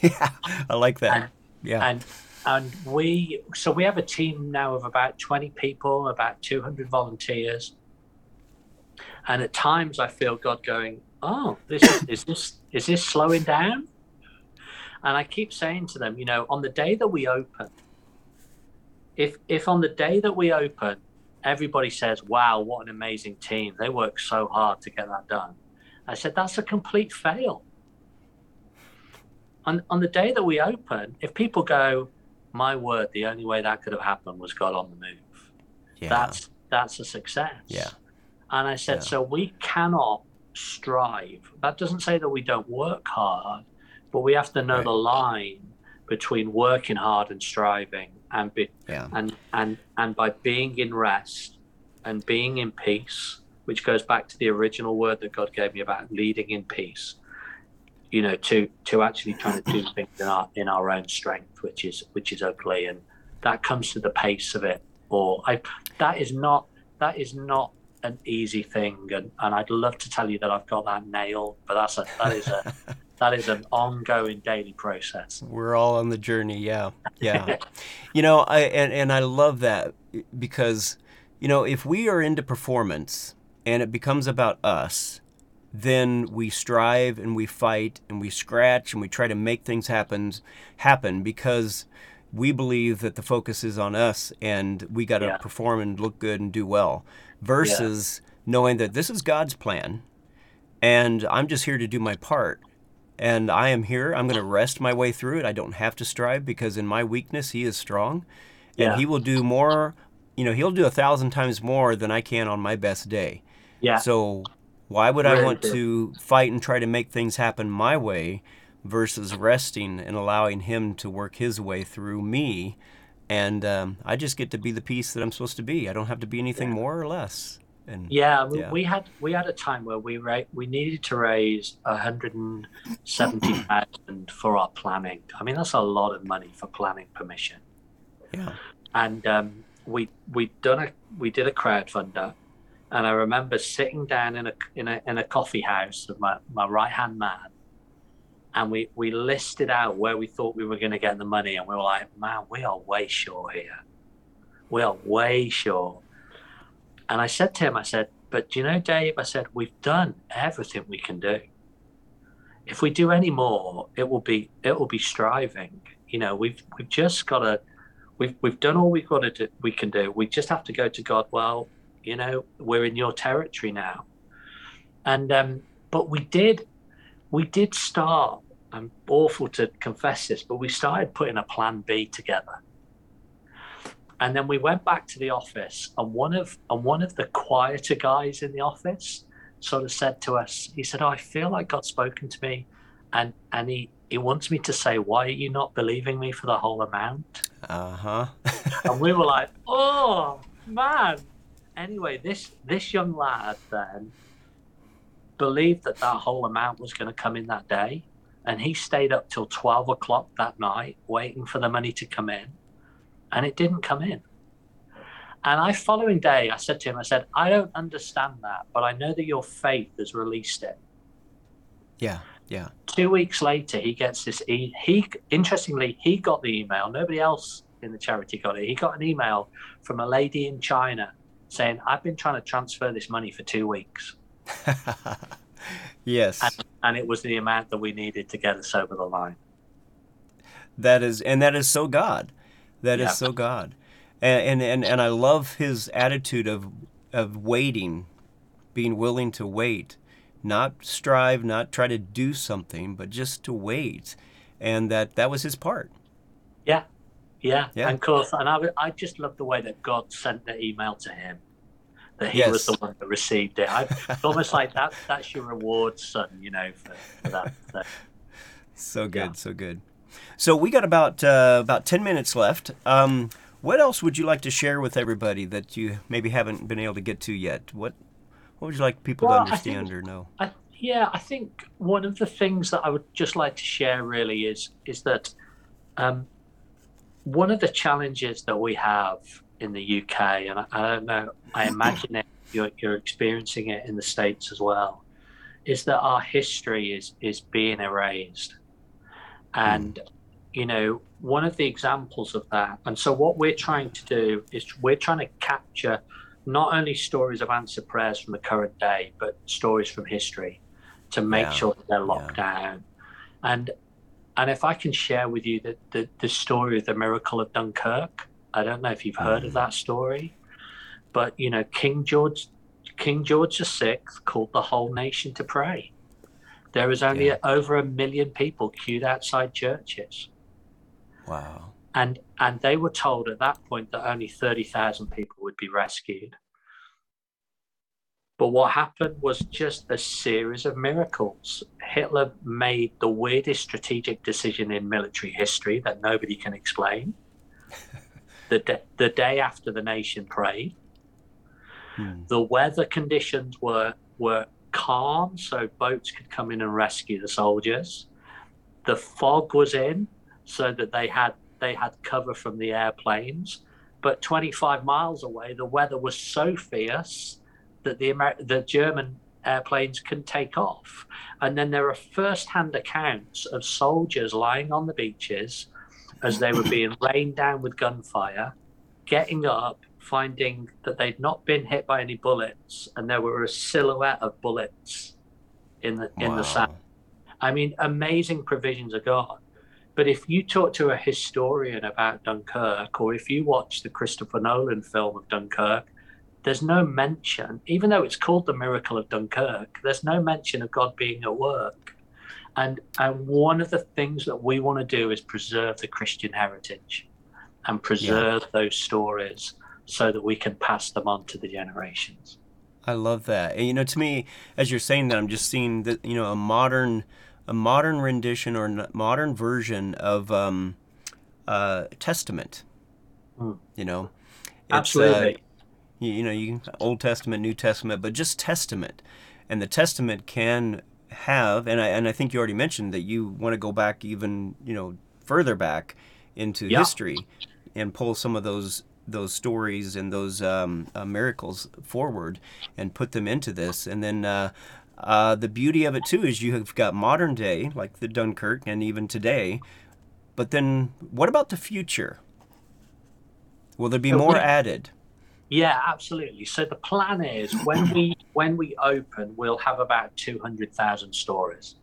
Yeah, I like that.
And,
yeah.
And and we so we have a team now of about 20 people, about 200 volunteers. And at times I feel God going, "Oh, this is, is this is this slowing down?" And I keep saying to them, you know, on the day that we open, if if on the day that we open everybody says, wow, what an amazing team. They work so hard to get that done. I said, that's a complete fail. On, on the day that we open, if people go, my word, the only way that could have happened was God on the move. Yeah. That's that's a success.
Yeah.
And I said, yeah. so we cannot strive. That doesn't say that we don't work hard, but we have to know right. the line between working hard and striving and be, yeah. and and and by being in rest and being in peace which goes back to the original word that God gave me about leading in peace you know, to to actually trying to do (coughs) things in our in our own strength, which is which is ugly, and that comes to the pace of it. Or I, that is not that is not an easy thing, and, and I'd love to tell you that I've got that nailed, but that's a that is a (laughs) that is an ongoing daily process.
We're all on the journey, yeah, yeah. (laughs) you know, I and and I love that because you know if we are into performance and it becomes about us then we strive and we fight and we scratch and we try to make things happen happen because we believe that the focus is on us and we got to
Yeah.
perform and look good and do well versus knowing that this is God's plan and I'm just here to do my part and I am here I'm going to rest my way through it I don't have to strive because in my weakness he is strong and
Yeah.
he will do more you know he'll do a thousand times more than I can on my best day
Yeah,
so why would I want to fight and try to make things happen my way versus resting and allowing him to work his way through me? And um, I just get to be the piece that I'm supposed to be. I don't have to be anything more or less. And
yeah, we,
Yeah.
we had we had a time where we ra- we needed to raise a hundred and seventy (clears throat) thousand for our planning. I mean, that's a lot of money for planning permission.
yeah,
and um, we we done a we did a crowdfunder, and I remember sitting down in a in a in a coffee house with my my right hand man, and we we listed out where we thought we were going to get the money, and we were like, man, we are way short here, we are way short. And I said to him, I said, but you know, Dave, I said we've done everything we can do. If we do any more, it will be it will be striving. You know, we've we've just got to we've we've done all we've got to do, we can do. We just have to go to God. Well, you know, we're in your territory now, and um, but we did we did start. I'm awful to confess this, but we started putting a plan B together, and then we went back to the office, and one of and one of the quieter guys in the office sort of said to us, he said, oh, "I feel like God's spoken to me, and and he." He wants me to say, why are you not believing me for the whole amount?
uh huh. (laughs)
and we were like, "Oh man!" Anyway, this this young lad then believed that that whole amount was going to come in that day, and he stayed up till twelve o'clock that night waiting for the money to come in, and it didn't come in. And I, following day, I said to him, I said, "I don't understand that, but I know that your faith has released it."
yeah, yeah.
two weeks later he gets this e- he interestingly he got the email nobody else in the charity got it he got an email from a lady in china saying i've been trying to transfer this money for two weeks (laughs)
yes.
and, and it was the amount that we needed to get us over the line
That is, and that is so God. That is
Yeah.
so God, and, and and I love his attitude of of waiting, being willing to wait, not strive, not try to do something, but just to wait, and that that was his part.
yeah yeah,
Yeah.
and of course and I, I just love the way that god sent the email to him that he was the one that received it I, it's almost like that that's your reward son you know for, for that so, (laughs)
So good,
Yeah.
so good. So we got about uh, about ten minutes left. Um, what else would you like to share with everybody that you maybe haven't been able to get to yet? What what would you like people
Well,
to
I think-
understand or know?
I, yeah, I think one of the things that I would just like to share really is is that um, one of the challenges that we have in the UK, and I, I don't know, I (clears throat) imagine it, you're, you're experiencing it in the states as well, is that our history is is being erased, and you know one of the examples of that. And so what we're trying to do is we're trying to capture not only stories of answered prayers from the current day, but stories from history to make
Yeah,
sure that they're locked down. And and if I can share with you the, the, the story of the miracle of Dunkirk, I don't know if you've heard of mm. that story, but you know, King George King George VI called the whole nation to pray. There was only
Yeah.
over a million people queued outside churches
Wow.
and and they were told at that point that only 30,000 people would be rescued. But what happened was just a series of miracles. Hitler made the weirdest strategic decision in military history that nobody can explain. (laughs) the, da- the day after the nation prayed,
Hmm.
the weather conditions were were calm, so boats could come in and rescue the soldiers. The fog was in, so that they had they had cover from the airplanes. But 25 miles away, the weather was so fierce that the Amer- the German airplanes can take off. And then there are first-hand accounts of soldiers lying on the beaches as they were being (coughs) rained down with gunfire, getting up, finding that they'd not been hit by any bullets, and there were a silhouette of bullets in the in the sand. I mean, amazing provisions of God. But if you talk to a historian about Dunkirk, or if you watch the Christopher Nolan film of Dunkirk, there's no mention, even though it's called the miracle of Dunkirk, there's no mention of God being at work. And and one of the things that we want to do is preserve the Christian heritage and preserve yeah. those stories so that we can pass them on to the generations.
I love that. And, you know, to me, as you're saying that, I'm just seeing that you know a modern, a modern rendition or modern version of um, uh, Testament.
Mm.
You know,
it's, absolutely. Uh,
you, you know, you Old Testament, New Testament, but just Testament, and the Testament can have, and I and I think you already mentioned that you want to go back even you know further back into yeah. history and pull some of those those stories and those um, uh, miracles forward and put them into this. And then uh, uh, the beauty of it too is you have got modern day, like the Dunkirk, and even today. But then, what about the future? Will there be more added?
Yeah, absolutely. So the plan is when we (clears throat) when we open, we'll have about two hundred thousand stories.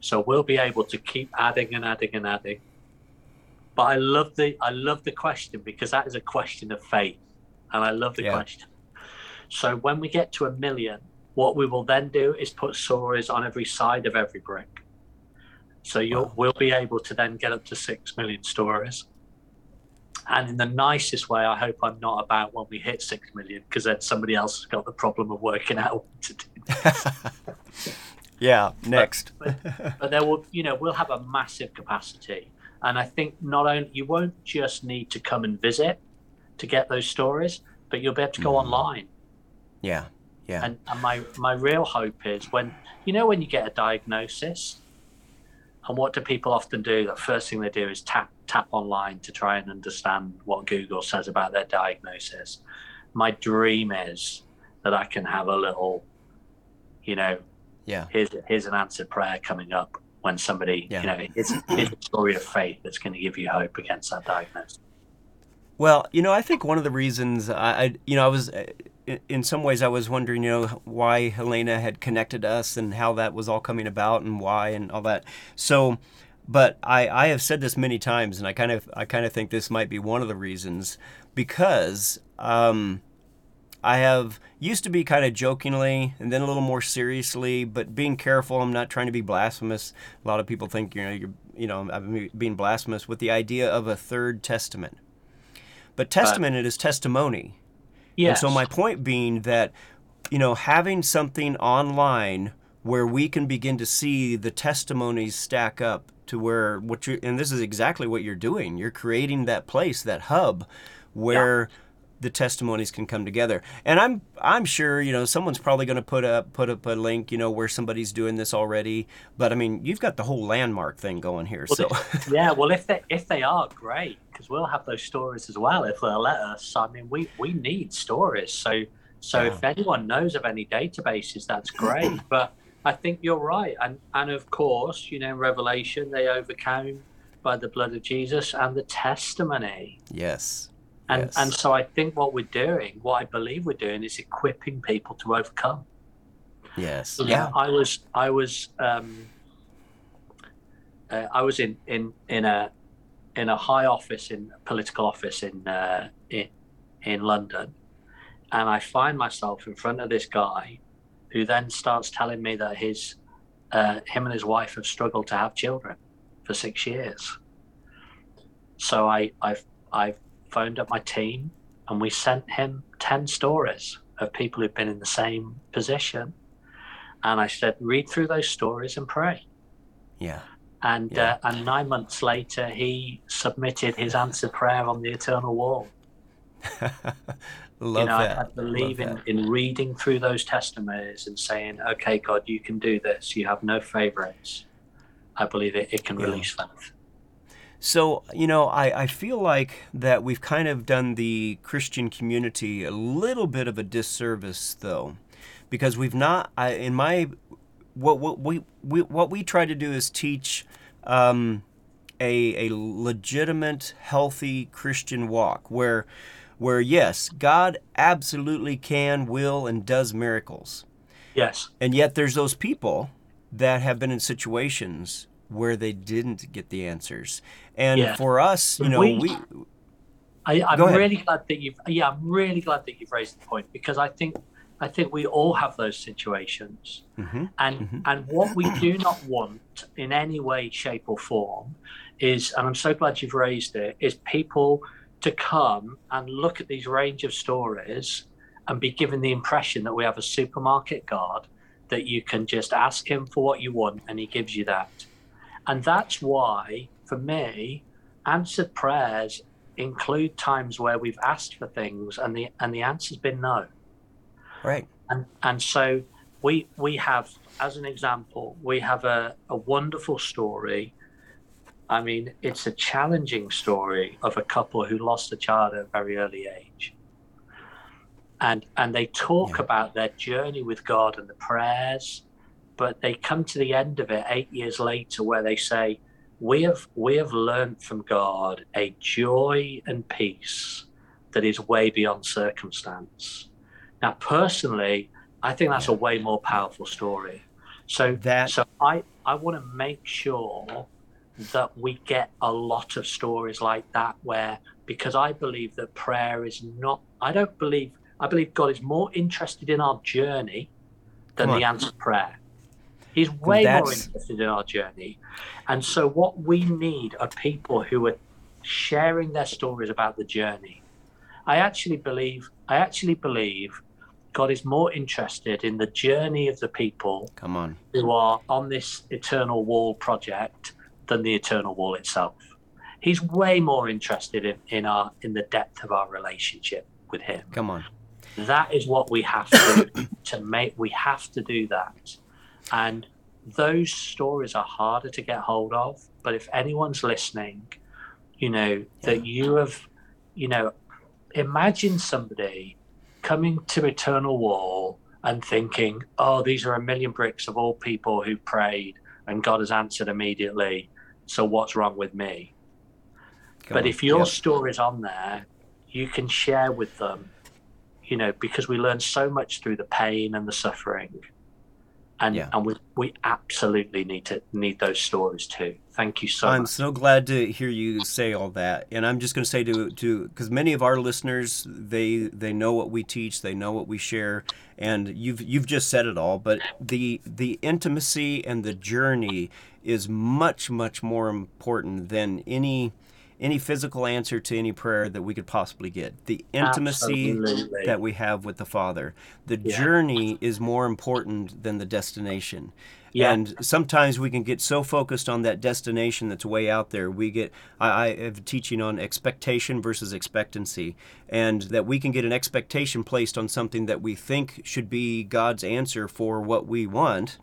So we'll be able to keep adding and adding and adding. But I love the I love the question because that is a question of faith, and I love the yeah. question. So when we get to a million, what we will then do is put stories on every side of every brick. So you'll wow. we'll be able to then get up to six million stories. And in the nicest way, I hope I'm not about when we hit six million, because then somebody else has got the problem of working out what to do. (laughs)
yeah, next.
But, but, but there will, you know, we'll have a massive capacity and I think not only you won't just need to come and visit to get those stories, but you'll be able to go mm. online.
Yeah, yeah.
And, and my my real hope is when you know when you get a diagnosis, and what do people often do? The first thing they do is tap tap online to try and understand what Google says about their diagnosis. My dream is that I can have a little, you know,
yeah.
Here's here's an answered prayer coming up when somebody, yeah. you know, it's, it's a story of faith that's going to give you hope against that diagnosis.
Well, you know, I think one of the reasons I, I you know, I was, in some ways, I was wondering, you know, why Helena had connected us and how that was all coming about and why and all that. So, but I, I have said this many times, and I kind of, I kind of think this might be one of the reasons because, um, I have used to be kind of jokingly and then a little more seriously, but being careful. I'm not trying to be blasphemous. A lot of people think you know you're you know I'm being blasphemous with the idea of a third testament. But testament uh, it is testimony.
Yes.
And so my point being that you know having something online where we can begin to see the testimonies stack up to where what you and this is exactly what you're doing. You're creating that place, that hub where yeah the testimonies can come together. And I'm I'm sure you know someone's probably going to put up put up a link you know where somebody's doing this already. But I mean you've got the whole landmark thing going here.
Well,
so (laughs)
yeah, well if they if they are great because we'll have those stories as well if they'll let us. I mean we we need stories. So so yeah. if anyone knows of any databases, that's great. (clears throat) but I think you're right. And and of course you know in Revelation they overcame by the blood of Jesus and the testimony.
Yes.
And
yes.
and so I think what we're doing, what I believe we're doing, is equipping people to overcome.
Yes.
yeah. I was I was um, uh, I was in in in a in a high office in a political office in uh, in in London, and I find myself in front of this guy, who then starts telling me that his uh, him and his wife have struggled to have children for six years. So I I've I've phoned up my team and we sent him 10 stories of people who've been in the same position. And I said, read through those stories and pray.
Yeah.
And,
yeah.
Uh, and nine months later, he submitted his answered prayer on the eternal wall. (laughs)
Love
you know,
that.
I, I believe
Love
in,
that.
in reading through those testimonies and saying, okay, God, you can do this. You have no favorites. I believe it, it can
Yeah.
release faith.
So, you know, I, I feel like that we've kind of done the Christian community a little bit of a disservice, though, because we've not, I, in my, what, what we, we what we try to do is teach um, a, a legitimate, healthy Christian walk where, where yes, God absolutely can, will, and does miracles.
Yes.
And yet there's those people that have been in situations where they didn't get the answers. And
Yeah.
for us, you know,
We-
we
I, I'm really glad that you've yeah, I'm really glad that you've raised the point because I think I think we all have those situations.
Mhm,
And
mhm.
and what we do not want in any way, shape or form is and I'm so glad you've raised it, is people to come and look at these range of stories and be given the impression that we have a supermarket guard that you can just ask him for what you want and he gives you that. And that's why, for me, answered prayers include times where we've asked for things and the and the answer's been no.
right.
And and so we we have, as an example, we have a, a wonderful story. I mean, it's a challenging story of a couple who lost a child at a very early age. And and they talk
Yeah.
about their journey with God and the prayers, but they come to the end of it eight years later where they say, We have we have learned from God a joy and peace that is way beyond circumstance. Now, personally, I think that's a way more powerful story. So
That-
so I I want to make sure that we get a lot of stories like that where because I believe that prayer is not I don't believe I believe God is more interested in our journey than the answer prayer. He's way more interested in our journey. And so what we need are people who are sharing their stories about the journey. I actually believe I actually believe God is more interested in the journey of the people
Come on.
who are on this eternal wall project than the eternal wall itself. He's way more interested in, in our in the depth of our relationship with him.
Come on.
That is what we have to to make we have to do that. And those stories are harder to get hold of. But if anyone's listening, you know, that you have, you know, imagine somebody coming to Eternal Wall and thinking, oh, these are a million bricks of all people who prayed and God has answered immediately. So what's wrong with me?
Come
but
on.
if your
Yep.
story's on there, you can share with them, you know, because we learn so much through the pain and the suffering. And
Yeah.
and we, we absolutely need to need those stories too. Thank you so much
I'm
much.
so glad to hear you say all that, and I'm just going to say to to because many of our listeners they they know what we teach, they know what we share, and you've you've just said it all. But the the intimacy and the journey is much much more important than any any physical answer to any prayer that we could possibly get. The intimacy
Absolutely.
that we have with the Father, the
Yeah.
journey is more important than the destination.
Yeah.
And sometimes we can get so focused on that destination that's way out there. We get, I, I have teaching on expectation versus expectancy, and that we can get an expectation placed on something that we think should be God's answer for what we want.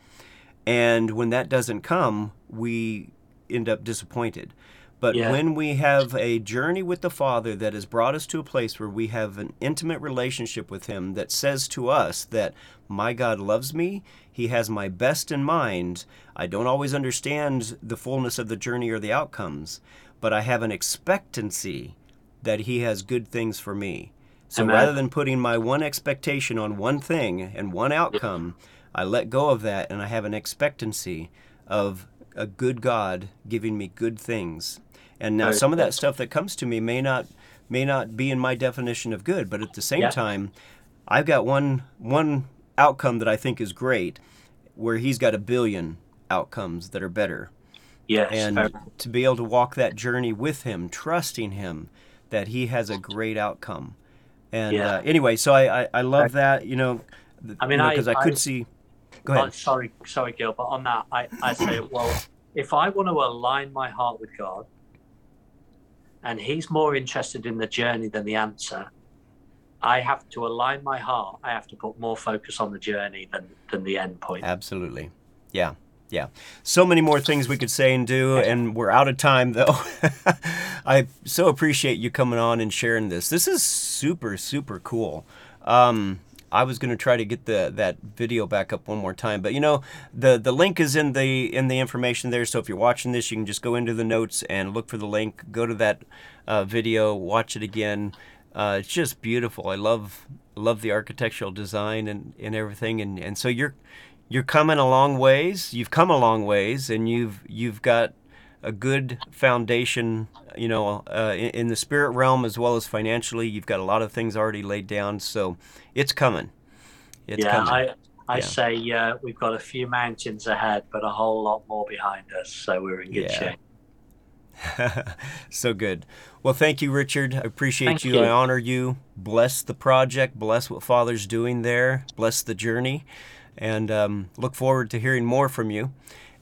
And when that doesn't come, we end up disappointed. But
Yeah.
when we have a journey with the Father that has brought us to a place where we have an intimate relationship with Him that says to us that my God loves me, He has my best in mind. I don't always understand the fullness of the journey or the outcomes, but I have an expectancy that He has good things for me. So
Amen.
rather than putting my one expectation on one thing and one outcome, I let go of that and I have an expectancy of a good God giving me good things. And now
Very
some of that stuff that comes to me may not may not be in my definition of good, but at the same
Yeah.
time, I've got one one outcome that I think is great where he's got a billion outcomes that are better
yes.
and
very-
to be able to walk that journey with him, trusting him that he has a great outcome. And
Yeah.
uh, anyway, so I, I, I love that, you know,
I mean, I-
because I,
I-
could see. Go
Oh, sorry, sorry, Gil, but on that, I, I say, well, if I want to align my heart with God, and He's more interested in the journey than the answer, I have to align my heart. I have to put more focus on the journey than than the end point.
Absolutely. Yeah. Yeah. So many more things we could say and do, and we're out of time though. (laughs) I so appreciate you coming on and sharing this. This is super, super cool. Um, I was going to try to get the that video back up one more time, but you know the the link is in the in the information there. So if you're watching this, you can just go into the notes and look for the link. Go to that uh, video, watch it again. Uh, it's just beautiful. I love love the architectural design and, and everything. And, and so you're you're coming a long ways. You've come a long ways, and you've you've got a good foundation. You know, uh, in, in the spirit realm as well as financially, you've got a lot of things already laid down. So it's coming. It's
yeah,
coming.
I I
Yeah.
say uh, we've got a few mountains ahead, but a whole lot more behind us. So we're in good
Yeah.
shape. (laughs)
so good. Well, thank you, Richard. I appreciate you.
you.
I honor you. Bless the project. Bless what Father's doing there. Bless the journey. And um, look forward to hearing more from you.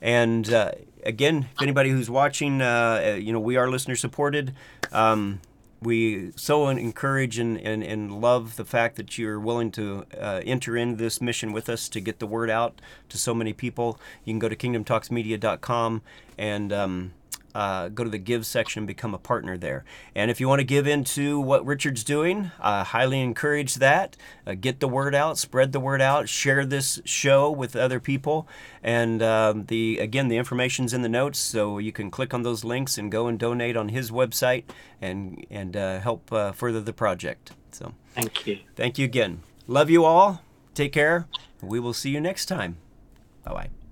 And uh, again, if anybody who's watching, uh, uh, you know, we are listener supported. Um, we so encourage and, and, and love the fact that you're willing to uh, enter in this mission with us to get the word out to so many people. You can go to kingdomtalksmedia.com and um, uh, go to the give section and become a partner there. And if you want to give into what Richard's doing, I highly encourage that. Uh, get the word out, spread the word out, share this show with other people. And um, the again, the information's in the notes, so you can click on those links and go and donate on his website and and uh, help uh, further the project. So
Thank you.
thank you again. Love you all. Take care. We will see you next time. Bye bye.